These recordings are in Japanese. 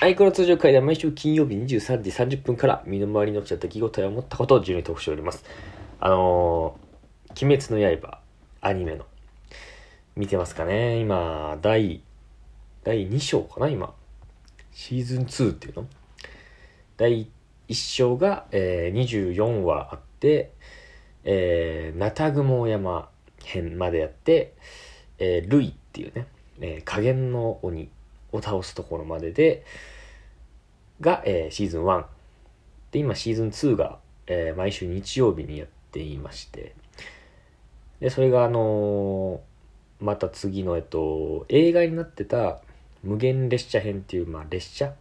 はい、この通常会では毎週金曜日23時30分から身の回りの起きた出来事や思ったことを順にトークしております。あのー、鬼滅の刃、アニメの。見てますかね今、第、第2章かな今。シーズン2っていうの？第1章が、えー、24話あって、えー、ナタグモ山編までやって、えー、ルイっていうね、えー、加減の鬼を倒すところまでで、が、えー、シーズン1。で、今シーズン2が、えー、毎週日曜日にやっていまして、で、それがあのー、また次の、えっと、映画になってた無限列車編っていう、まあ、列車？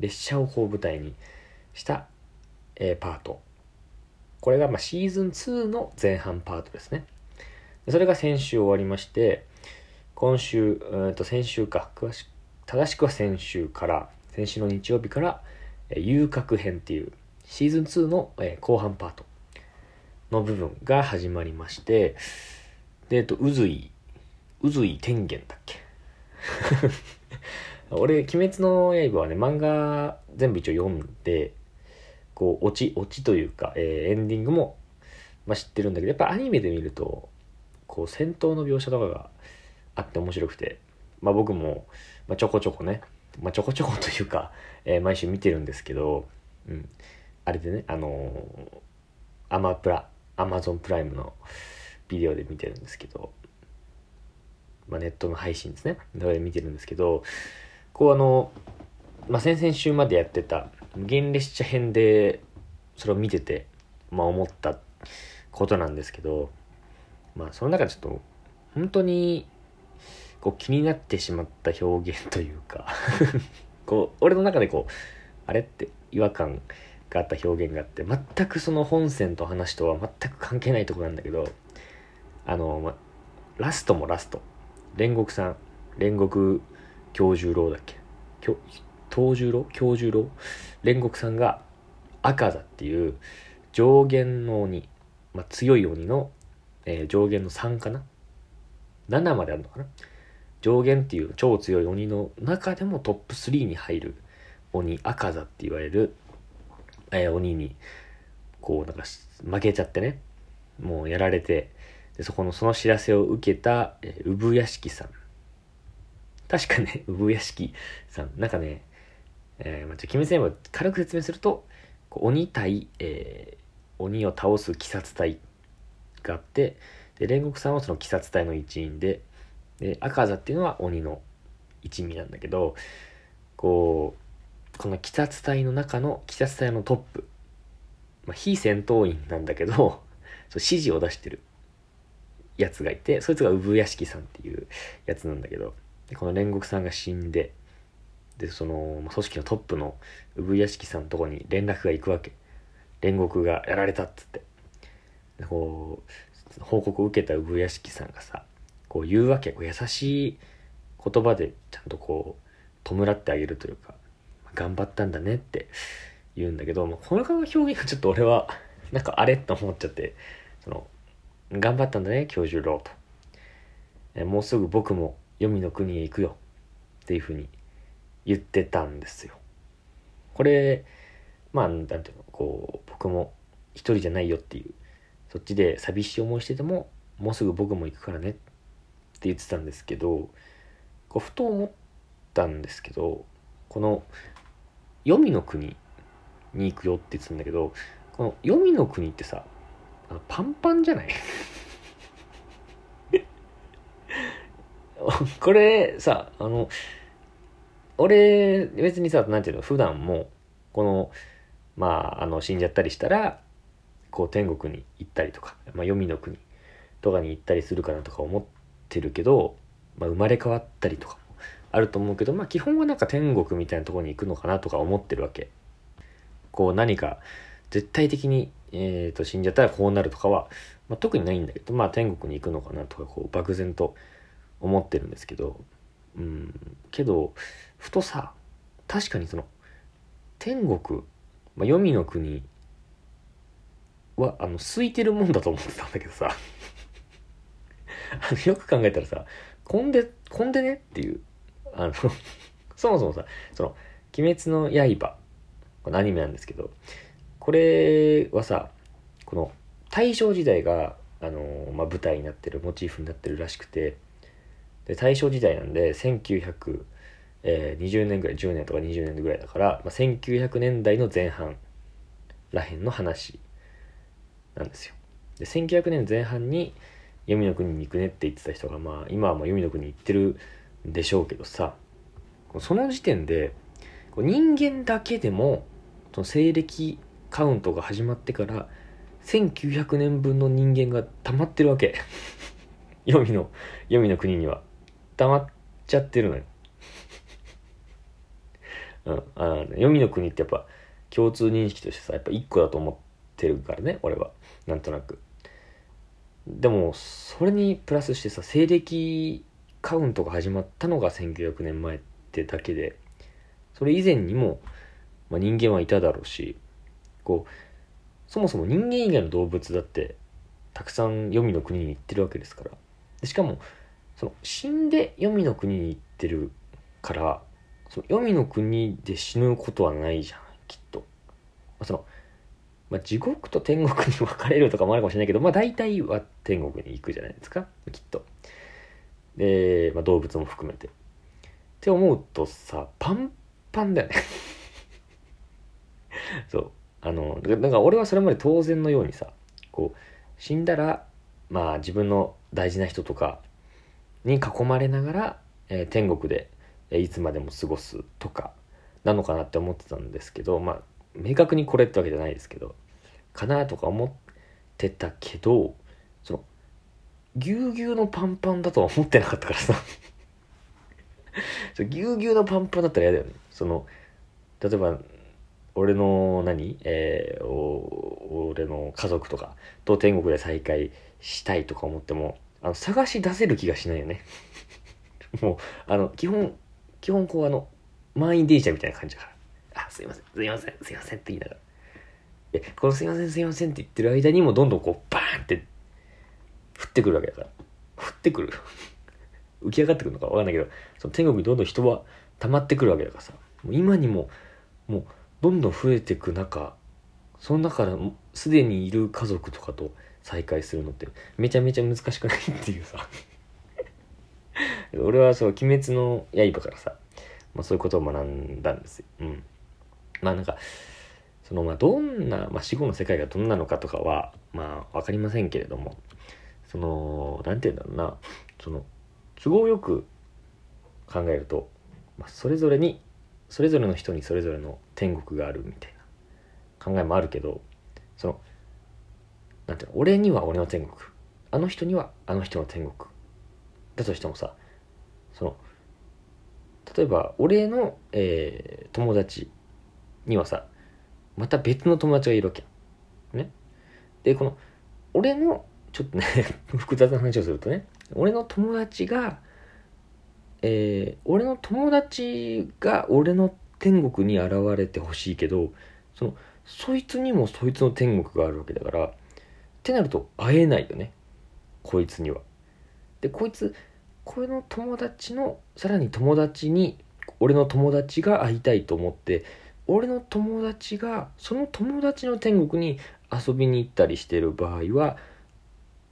列車をこう舞台にした、えー、パート。これが、まあ、シーズン2の前半パートですね。それが先週終わりまして、今週、うんと先週か、詳し正しくは先週から、先週の日曜日から、え、遊郭編っていうシーズン2の、え、後半パートの部分が始まりまして、で、えっと、渦井、渦井天元だっけ？俺、鬼滅の刃はね、漫画全部一応読んで、こう、オチ、オチというか、えー、エンディングも、まあ、知ってるんだけど、やっぱアニメで見ると、こう、戦闘の描写とかがあって面白くて、まあ僕も、まあ、ちょこちょこね、まあちょこちょこというか、えー、毎週見てるんですけど、うん。あれでね、あのー、アマプラ、アマゾンプライムのビデオで見てるんですけど、まあネットの配信ですね。それで見てるんですけど、こうあの、まあ先々週までやってた、無限列車編で、それを見てて、まあ思ったことなんですけど、まあその中でちょっと、本当にこう気になってしまった表現というか。こう俺の中でこうあれって違和感があった表現があって全くその本線と話とは全く関係ないとこなんだけどあの、ま、ラストもラスト。煉獄さん煉獄京十郎だっけ？東十郎？京十郎？煉獄さんが赤座っていう上限の鬼、まあ、強い鬼の、えー、上限の3かな？7まであるのかな？上限っていう超強い鬼の中でもトップ3に入る鬼赤座って言われる、えー、鬼にこうなんか負けちゃってね。もうやられてでそこのその知らせを受けた、えー、産屋敷さん。確かね産屋敷さん。なんかね、えーまあ、ちょ鬼滅の刃軽く説明すると鬼対、えー、鬼を倒す鬼殺隊があってで煉獄さんはその鬼殺隊の一員でで赤座っていうのは鬼の一味なんだけどこうこの鬼殺隊の中の鬼殺隊のトップ、まあ、非戦闘員なんだけどそう指示を出してるやつがいてそいつが産屋敷さんっていうやつなんだけどこの煉獄さんが死んででその組織のトップの産屋敷さんのとこに連絡が行くわけ。煉獄がやられたっつって。こう報告を受けた産屋敷さんがさこう言うわけこう優しい言葉でちゃんとこう弔ってあげるというか頑張ったんだねって言うんだけどもこの表現がちょっと俺はなんかあれと思っちゃってその頑張ったんだね教授ローともうすぐ僕も黄泉の国へ行くよっていうふうに言ってたんですよ。これまあなんていうのこう僕も一人じゃないよっていうそっちで寂しい思いしててももうすぐ僕も行くからねっって言ってたんですけどこうふと思ったんですけどこの「黄泉の国」に行くよって言ってたんだけどこの「黄泉の国」ってさあのパンパンじゃない？これさあの俺別にさなんていうの普段もこのまああの死んじゃったりしたらこう天国に行ったりとか、まあ、黄泉の国とかに行ったりするかなとか思ってってるけど、まあ、生まれ変わったりとかもあると思うけど、まあ、基本はなんか天国みたいなところに行くのかなとか思ってるわけ。こう何か絶対的に、えー、と死んじゃったらこうなるとかは、まあ、特にないんだけど、まあ、天国に行くのかなとかこう漠然と思ってるんですけどうんけどふとさ確かにその天国、まあ、黄泉の国はあの空いてるもんだと思ってたんだけどさ よく考えたらさ、混んで、混んでねっていう、あの そもそもさ、その、「鬼滅の刃」このアニメなんですけどこれはさこの大正時代が、あのまあ、舞台になってるモチーフになってるらしくてで大正時代なんで1920年ぐらい10年とか20年ぐらいだから、まあ、1900年代の前半らへんの話なんですよ。で1900年前半に黄泉の国に行くねって言ってた人がまあ今はもう黄泉の国に行ってるでしょうけどさその時点で人間だけでもその西暦カウントが始まってから1900年分の人間が溜まってるわけ。黄泉の黄泉の国には。溜まっちゃってるのよ。うんあの黄泉の国ってやっぱ共通認識としてさやっぱ1個だと思ってるからね俺は。なんとなく。でもそれにプラスしてさ西暦カウントが始まったのが1900年前ってだけでそれ以前にも、まあ、人間はいただろうしこうそもそも人間以外の動物だってたくさん黄泉の国に行ってるわけですから。でしかもその死んで黄泉の国に行ってるからその黄泉の国で死ぬことはないじゃんきっと、まあ、その、まあ、地獄と天国に分かれるとかもあるかもしれないけどまあ大体は天国に行くじゃないですかきっと。で、まあ、動物も含めて。って思うとさパンパンだよね。そう。あのだから俺はそれまで当然のようにさこう死んだらまあ自分の大事な人とかに囲まれながら、えー天国で、えーいつまでも過ごすとかなのかなって思ってたんですけどまあ明確にこれってわけじゃないですけどかなとか思ってたけどそのぎゅうぎゅうのパンパンだとは思ってなかったからさ。ぎゅうぎゅうのパンパンだったら嫌だよね。その例えば俺の何、えー俺の家族とかと天国で再会したいとか思ってもあの探し出せる気がしないよね。もうあの基本基本こうあの満員電車みたいな感じだから「すいません。すいません。すいません」って言いながら。えこの「すいませんすいません」って言ってる間にもどんどんこうバーンって降ってくるわけだから。降ってくる。浮き上がってくるのかわかんないけどその天国にどんどん人は溜まってくるわけだからさ。もう今にももうどんどん増えていく中その中からもうすでにいる家族とかと再会するのってめちゃめちゃ難しくないっていうさ。俺はそう「鬼滅の刃」からさ、まあ、そういうことを学んだんですよ。うん、まあなんかそのまあどんな、まあ、死後の世界がどんなのかとかはまあ分かりませんけれどもそのなんて言うんだろうなその都合よく考えると、まあ、それぞれにそれぞれの人にそれぞれの天国があるみたいな考えもあるけどそのなんていうの俺には俺の天国あの人にはあの人の天国だとしてもさその例えば俺の、えー友達にはさまた別の友達がいるわけね？でこの俺のちょっとね 複雑な話をするとね俺の友達がえー俺の友達が俺の天国に現れてほしいけどそのそいつにもそいつの天国があるわけだからってなると会えないよね。こいつには。でこいつこれの友達のさらに友達に俺の友達が会いたいと思って俺の友達がその友達の天国に遊びに行ったりしてる場合は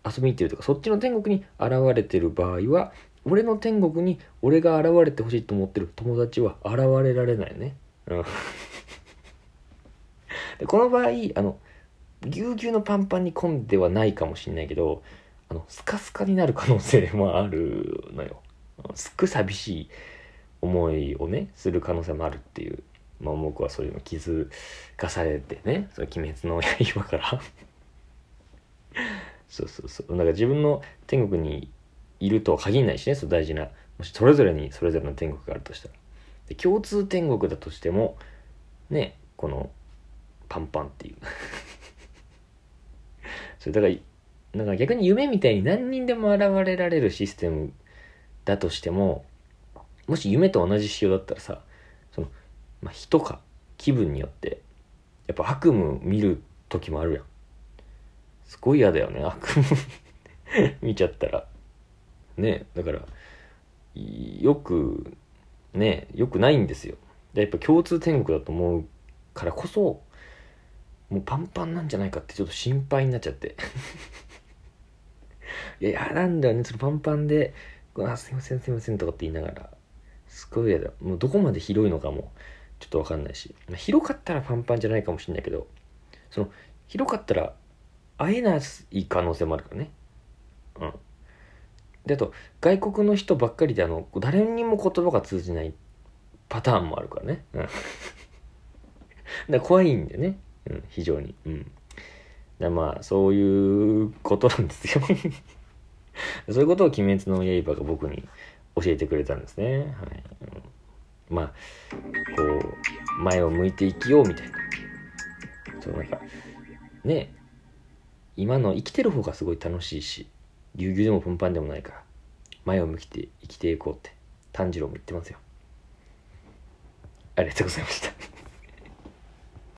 遊びに行ってるとかそっちの天国に現れてる場合は俺の天国に俺が現れてほしいと思ってる友達は現れられないね。うん、でこの場合あのぎゅうぎゅうのパンパンに混んではないかもしれないけどあのスカスカになる可能性もあるのよ。すっごい寂しい思いをねする可能性もあるっていう、まあ、僕はそういうの気づかされてね「その鬼滅の刃」から。そうそうそう。だから自分の天国にいるとは限らないしねそう大事な。もしそれぞれにそれぞれの天国があるとしたら。で共通天国だとしてもねこのパンパンっていう。それだからなんか逆に夢みたいに何人でも現れられるシステムだとしてももし夢と同じ仕様だったらさ、まあ、人か気分によって。やっぱ悪夢見る時もあるやん。すごい嫌だよね悪夢。見ちゃったら。ねだからよくねよくないんですよ。やっぱ共通天国だと思うからこそもうパンパンなんじゃないかってちょっと心配になっちゃって。いや嫌なんだよねそのパンパンで「あすいませんすいません」とかって言いながら。すごい嫌だもうどこまで広いのかも。ちょっと分かんないし、広かったらパンパンじゃないかもしれないけどその広かったら会えない可能性もあるからね。うん。であと外国の人ばっかりであの誰にも言葉が通じないパターンもあるからね。うん。だ怖いんだよね、うん、非常に。うん。だまあそういうことなんですよ。そういうことを「鬼滅の刃」が僕に教えてくれたんですね。はい。うん、まあこう前を向いて生きようみたいなそうなんかね今の生きてる方がすごい楽しいしぎゅうぎゅうでもパンパンでもないから前を向いて生きていこうって炭治郎も言ってますよ。ありがとうございました。